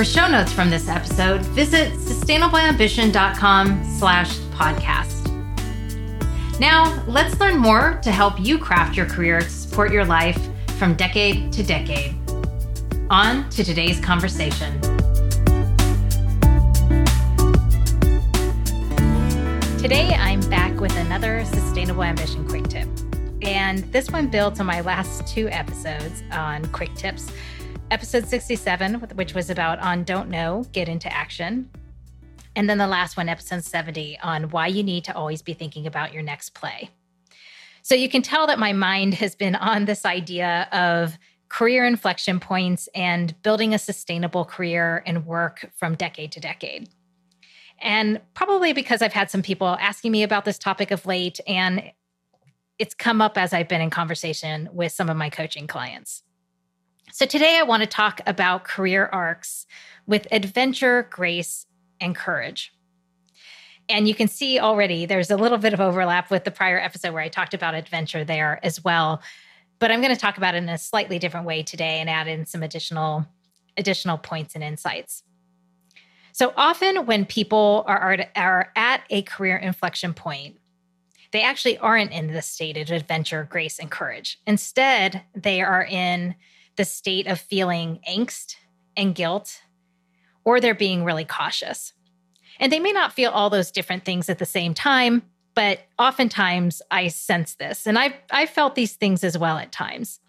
For show notes from this episode, visit sustainableambition.com slash podcast. Now, let's learn more to help you craft your career to support your life from decade to decade. On to today's conversation. Today, I'm back with another Sustainable Ambition Quick Tip. And this one builds on my last two episodes on quick tips. Episode 67, which was about on Don't Know, Get Into Action. And then the last one, episode 70, on why you need to always be thinking about your next play. So you can tell that my mind has been on this idea of career inflection points and building a sustainable career and work from decade to decade. And probably because I've had some people asking me about this topic of late, and it's come up as I've been in conversation with some of my coaching clients. So today I want to talk about career arcs with adventure, grace, and courage. And you can see already there's a little bit of overlap with the prior episode where I talked about adventure there as well. But I'm going to talk about it in a slightly different way today and add in some additional additional points and insights. So often when people are, are at a career inflection point, they actually aren't in the state of adventure, grace, and courage. Instead, they are in the state of feeling angst and guilt, or they're being really cautious. And they may not feel all those different things at the same time, but oftentimes I sense this. And I've, I've felt these things as well at times.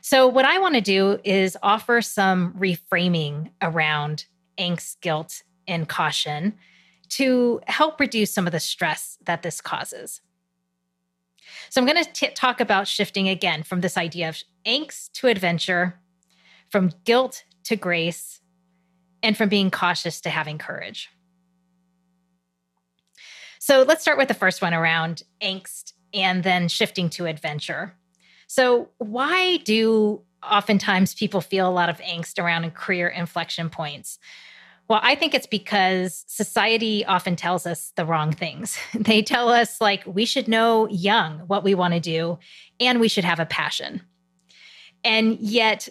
So, what I want to do is offer some reframing around angst, guilt, and caution to help reduce some of the stress that this causes. So, I'm going to talk about shifting again from this idea of angst to adventure, from guilt to grace, and from being cautious to having courage. So, let's start with the first one around angst and then shifting to adventure. So, why do oftentimes people feel a lot of angst around career inflection points? Well, I think it's because society often tells us the wrong things. They tell us, like, we should know young what we want to do and we should have a passion. And yet,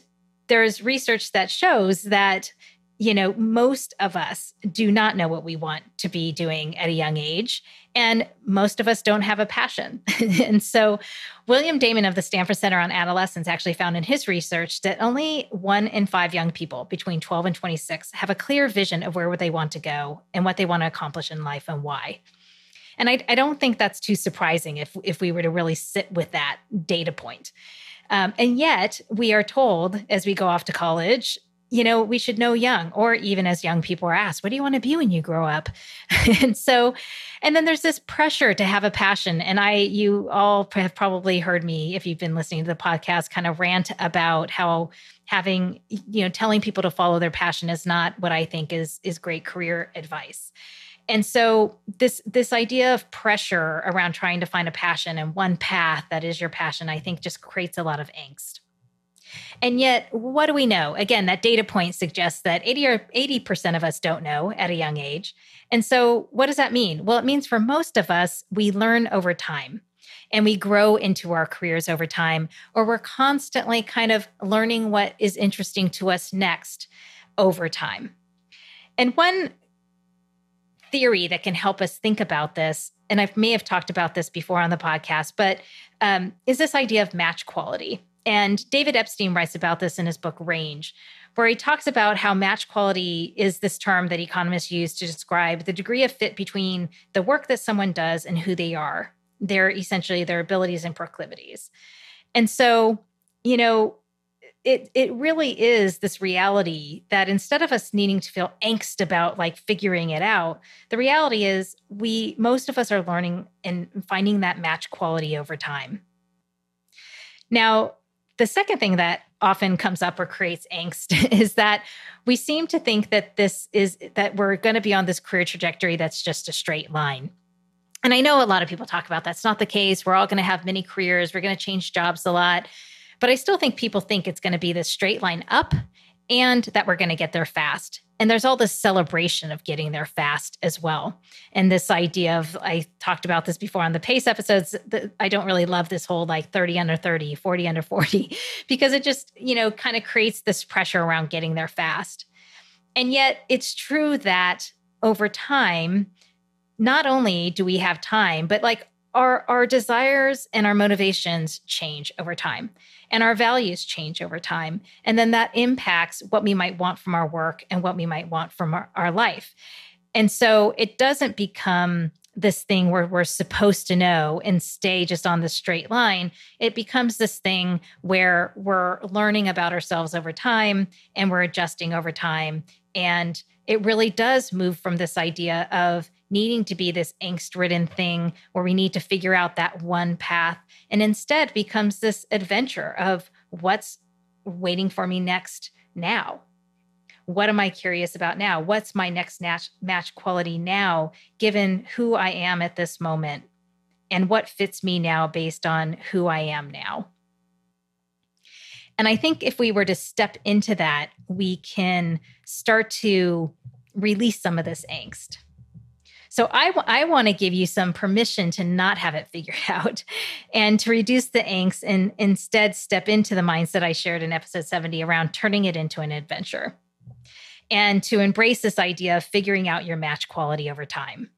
there's research that shows that you know, most of us do not know what we want to be doing at a young age. And most of us don't have a passion. and so, William Damon of the Stanford Center on Adolescence actually found in his research that only one in five young people between 12 and 26 have a clear vision of where they want to go and what they want to accomplish in life and why. And I, I don't think that's too surprising if, if we were to really sit with that data point. Um, and yet, we are told as we go off to college you know, we should know young, or even as young people are asked, what do you want to be when you grow up? and so, and then there's this pressure to have a passion. And I, you all have probably heard me, if you've been listening to the podcast, kind of rant about how having, you know, telling people to follow their passion is not what I think is is great career advice. And so this this idea of pressure around trying to find a passion and one path that is your passion, I think just creates a lot of angst. And yet, what do we know? Again, that data point suggests that 80 or 80% of us don't know at a young age. And so, what does that mean? Well, it means for most of us, we learn over time and we grow into our careers over time, or we're constantly kind of learning what is interesting to us next over time. And one theory that can help us think about this, and I may have talked about this before on the podcast, but um, is this idea of match quality. And David Epstein writes about this in his book Range, where he talks about how match quality is this term that economists use to describe the degree of fit between the work that someone does and who they are, their essentially their abilities and proclivities. And so, you know, it it really is this reality that instead of us needing to feel angst about like figuring it out, the reality is we most of us are learning and finding that match quality over time. Now, the second thing that often comes up or creates angst is that we seem to think that this is that we're going to be on this career trajectory that's just a straight line. And I know a lot of people talk about that's not the case. We're all going to have many careers, we're going to change jobs a lot. But I still think people think it's going to be this straight line up and that we're going to get there fast. And there's all this celebration of getting there fast as well. And this idea of, I talked about this before on the PACE episodes, that I don't really love this whole like 30 under 30, 40 under 40, because it just, you know, kind of creates this pressure around getting there fast. And yet it's true that over time, not only do we have time, but like our, our desires and our motivations change over time and our values change over time. And then that impacts what we might want from our work and what we might want from our, our life. And so it doesn't become this thing where we're supposed to know and stay just on the straight line. It becomes this thing where we're learning about ourselves over time and we're adjusting over time. And it really does move from this idea of needing to be this angst ridden thing where we need to figure out that one path and instead becomes this adventure of what's waiting for me next now. What am I curious about now? What's my next match, match quality now, given who I am at this moment? And what fits me now based on who I am now? And I think if we were to step into that, we can start to release some of this angst. So I, want to give you some permission to not have it figured out and to reduce the angst and instead step into the mindset I shared in episode 70 around turning it into an adventure and to embrace this idea of figuring out your match quality over time.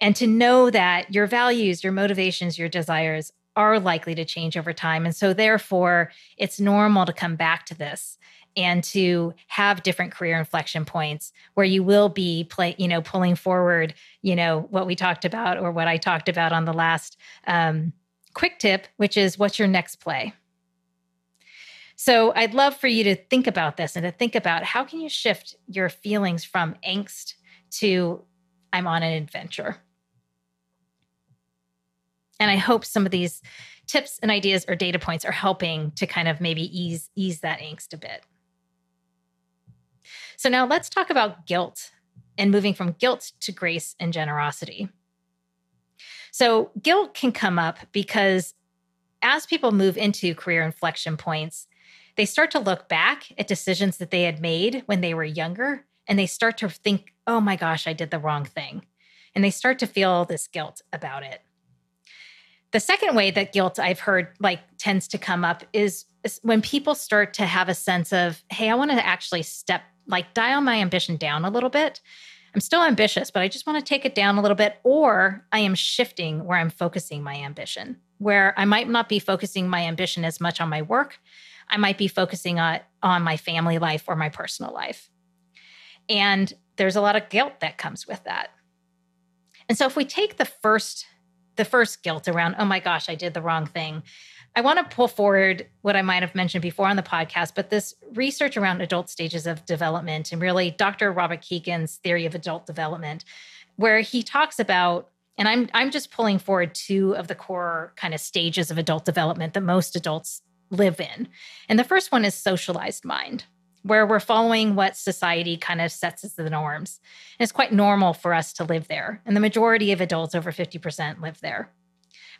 And to know that your values, your motivations, your desires are likely to change over time. And so, therefore, it's normal to come back to this and to have different career inflection points where you will be play, you know, pulling forward, you know, what we talked about or what I talked about on the last um, quick tip, which is what's your next play. So I'd love for you to think about this and to think about how can you shift your feelings from angst to I'm on an adventure. And I hope some of these tips and ideas or data points are helping to kind of maybe ease ease that angst a bit. So now let's talk about guilt and moving from guilt to grace and generosity. So guilt can come up because as people move into career inflection points, they start to look back at decisions that they had made when they were younger and they start to think, oh my gosh, I did the wrong thing. And they start to feel this guilt about it. The second way that guilt I've heard like tends to come up is, when people start to have a sense of, hey, I want to actually step like dial my ambition down a little bit. I'm still ambitious, but I just want to take it down a little bit. Or I am shifting where I'm focusing my ambition, where I might not be focusing my ambition as much on my work. I might be focusing on, on my family life or my personal life. And there's a lot of guilt that comes with that. And so if we take the first the first guilt around, oh my gosh, I did the wrong thing, I want to pull forward what I might have mentioned before on the podcast, but this research around adult stages of development and really Dr. Robert Kegan's theory of adult development, where he talks about, and I'm I'm just pulling forward two of the core kind of stages of adult development that most adults live in. And the first one is socialized mind, where we're following what society kind of sets as the norms. And it's quite normal for us to live there. And the majority of adults, over 50%, live there.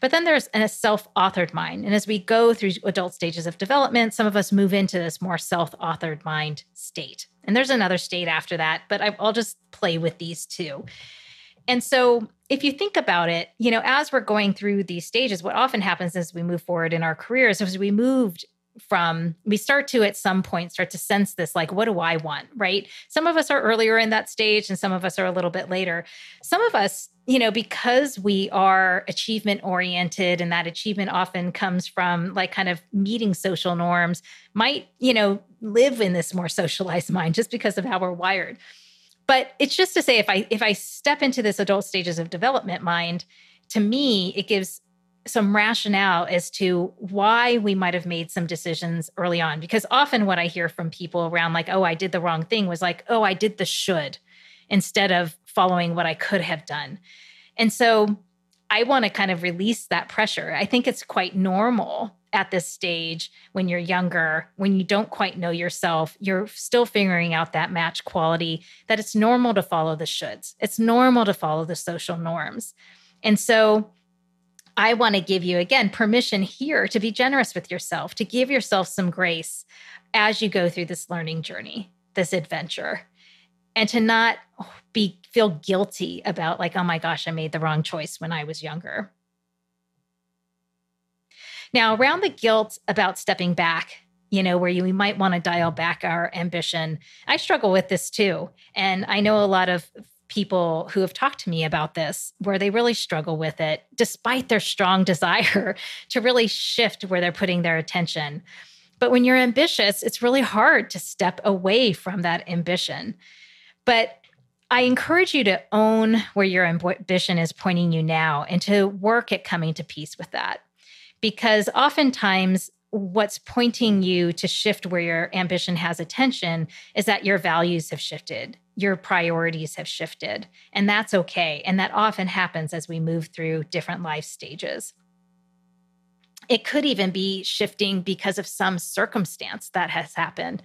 But then there's a self authored mind. And as we go through adult stages of development, some of us move into this more self authored mind state. And there's another state after that, but I'll just play with these two. And so, if you think about it, you know, as we're going through these stages, what often happens as we move forward in our careers is we moved from we start to at some point start to sense this like what do i want right? Some of us are earlier in that stage and some of us are a little bit later. Some of us you know because we are achievement oriented and that achievement often comes from like kind of meeting social norms might you know live in this more socialized mind just because of how we're wired. But it's just to say if i if i step into this adult stages of development mind to me it gives some rationale as to why we might have made some decisions early on. Because often what I hear from people around, like, oh, I did the wrong thing, was like, oh, I did the should instead of following what I could have done. And so I want to kind of release that pressure. I think it's quite normal at this stage when you're younger, when you don't quite know yourself, you're still figuring out that match quality, that it's normal to follow the shoulds. It's normal to follow the social norms. And so I want to give you again permission here to be generous with yourself, to give yourself some grace as you go through this learning journey, this adventure, and to not be feel guilty about like, oh my gosh, I made the wrong choice when I was younger. Now, around the guilt about stepping back, you know, where you we might want to dial back our ambition, I struggle with this too. And I know a lot of people who have talked to me about this where they really struggle with it despite their strong desire to really shift where they're putting their attention. But when you're ambitious, it's really hard to step away from that ambition. But I encourage you to own where your ambition is pointing you now and to work at coming to peace with that because oftentimes what's pointing you to shift where your ambition has attention is that your values have shifted, your priorities have shifted, and that's okay. And that often happens as we move through different life stages. It could even be shifting because of some circumstance that has happened.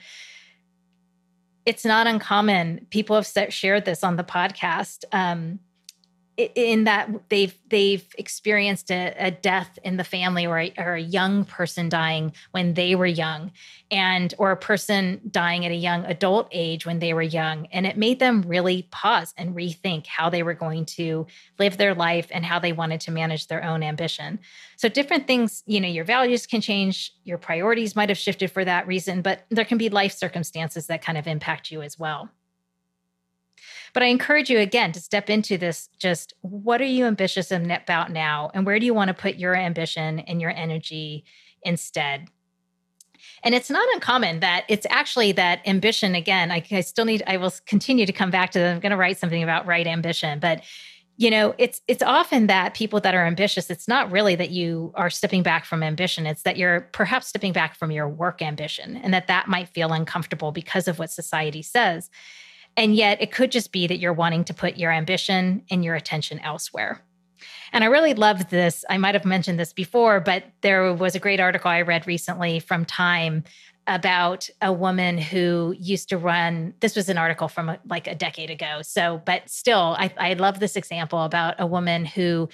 It's not uncommon. People have shared this on the podcast. Um, in that they've they've experienced a, a death in the family or a, or a, young person dying when they were young and or a person dying at a young adult age when they were young. And it made them really pause and rethink how they were going to live their life and how they wanted to manage their own ambition. So different things you know your values can change your priorities might have shifted for that reason but there can be life circumstances that kind of impact you as well but I encourage you again to step into this just what are you ambitious about now? And where do you want to put your ambition and your energy instead? And it's not uncommon that it's actually that ambition. Again, I, I still need, I will continue to come back to. I'm going to write something about right ambition, but you know it's it's often that people that are ambitious it's not really that you are stepping back from ambition it's that you're perhaps stepping back from your work ambition and that that might feel uncomfortable because of what society says and yet it could just be that you're wanting to put your ambition and your attention elsewhere. And I really loved this. I might have mentioned this before, but there was a great article I read recently from Time about a woman who used to run this was an article from a, like a decade ago so but still I, I love this example about a woman who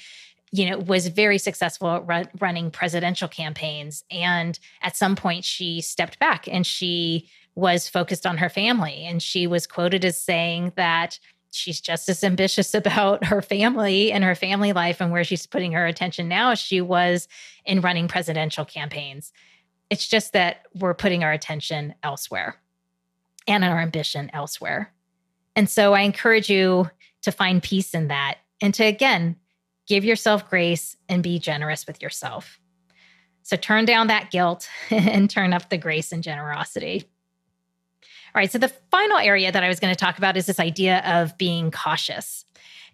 you know was very successful at run, running presidential campaigns and at some point she stepped back and she was focused on her family. And she was quoted as saying that she's just as ambitious about her family and her family life and where she's putting her attention now as she was in running presidential campaigns. It's just that we're putting our attention elsewhere and our ambition elsewhere. And so I encourage you to find peace in that and to, again, give yourself grace and be generous with yourself. So turn down that guilt and turn up the grace and generosity. All right. So the final area that I was going to talk about is this idea of being cautious.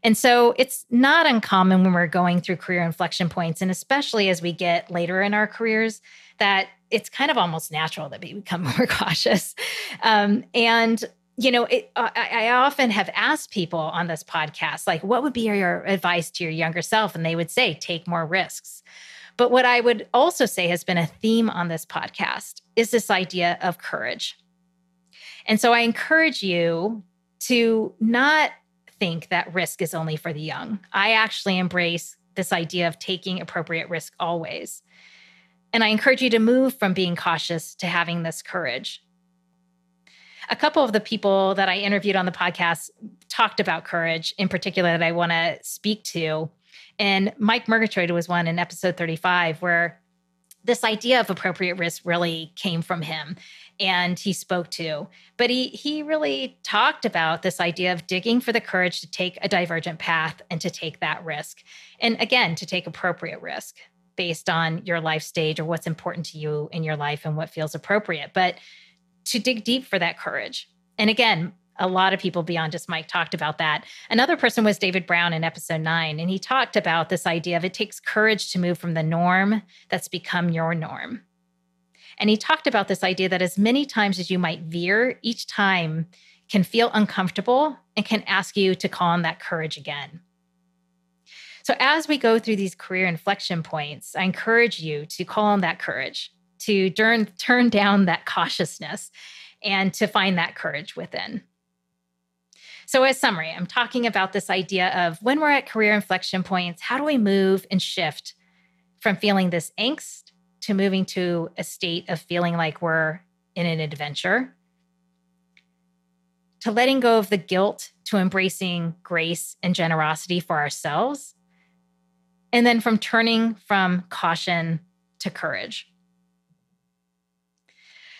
And so it's not uncommon when we're going through career inflection points, and especially as we get later in our careers, that it's kind of almost natural that we become more cautious. Um, and you know, it, I, I, often have asked people on this podcast, like, what would be your advice to your younger self? And they would say, take more risks. But what I would also say has been a theme on this podcast is this idea of courage. And so I encourage you to not think that risk is only for the young. I actually embrace this idea of taking appropriate risk always. And I encourage you to move from being cautious to having this courage. A couple of the people that I interviewed on the podcast talked about courage in particular that I want to speak to. And Mike Murgatroyd was one in episode 35 where this idea of appropriate risk really came from him and he spoke to. But he he really talked about this idea of digging for the courage to take a divergent path and to take that risk. And again, to take appropriate risk based on your life stage or what's important to you in your life and what feels appropriate. But to dig deep for that courage. And again, a lot of people beyond just Mike talked about that. Another person was David Brown in episode nine, and he talked about this idea of it takes courage to move from the norm that's become your norm and he talked about this idea that as many times as you might veer, each time can feel uncomfortable and can ask you to call on that courage again. So, as we go through these career inflection points, I encourage you to call on that courage, to turn, turn down that cautiousness, and to find that courage within. So, as summary, I'm talking about this idea of when we're at career inflection points, how do we move and shift from feeling this angst to moving to a state of feeling like we're in an adventure, to letting go of the guilt to embracing grace and generosity for ourselves, and then from turning from caution to courage.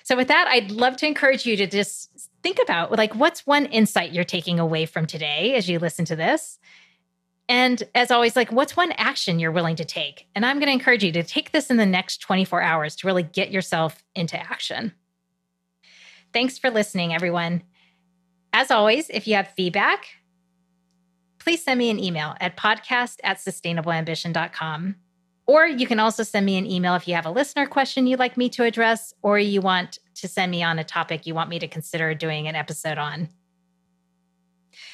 So, with that, I'd love to encourage you to just think about like what's one insight you're taking away from today as you listen to this and as always, like, what's one action you're willing to take? And I'm going to encourage you to take this in the next 24 hours to really get yourself into action. Thanks for listening, everyone. As always, if you have feedback, please send me an email at podcast at sustainableambition.com. Or you can also send me an email if you have a listener question you'd like me to address, or you want to send me on a topic you want me to consider doing an episode on.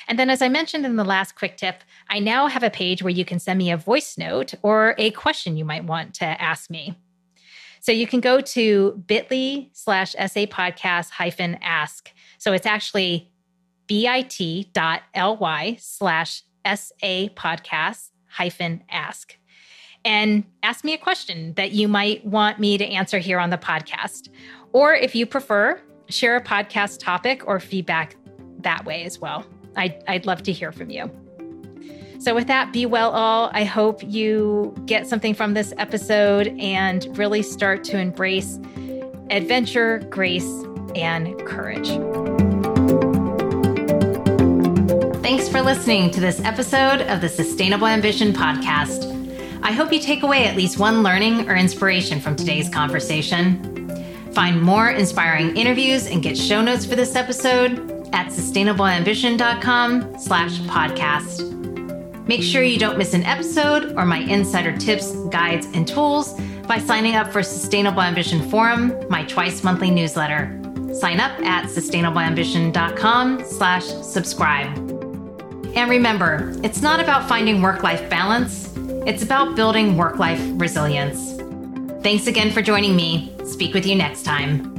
And then, as I mentioned in the last quick tip, I now have a page where you can send me a voice note or a question you might want to ask me. So you can go to bit.ly slash SA podcast hyphen ask. So it's actually bit.ly slash SA podcast hyphen ask. And ask me a question that you might want me to answer here on the podcast. Or if you prefer, share a podcast topic or feedback that way as well. I'd, I'd love to hear from you. So, with that, be well, all. I hope you get something from this episode and really start to embrace adventure, grace, and courage. Thanks for listening to this episode of the Sustainable Ambition Podcast. I hope you take away at least one learning or inspiration from today's conversation. Find more inspiring interviews and get show notes for this episode at sustainableambition.com slash podcast. Make sure you don't miss an episode or my insider tips, guides, and tools by signing up for Sustainable Ambition Forum, my twice monthly newsletter. Sign up at sustainableambition.com slash subscribe. And remember, it's not about finding work-life balance, it's about building work-life resilience. Thanks again for joining me. Speak with you next time.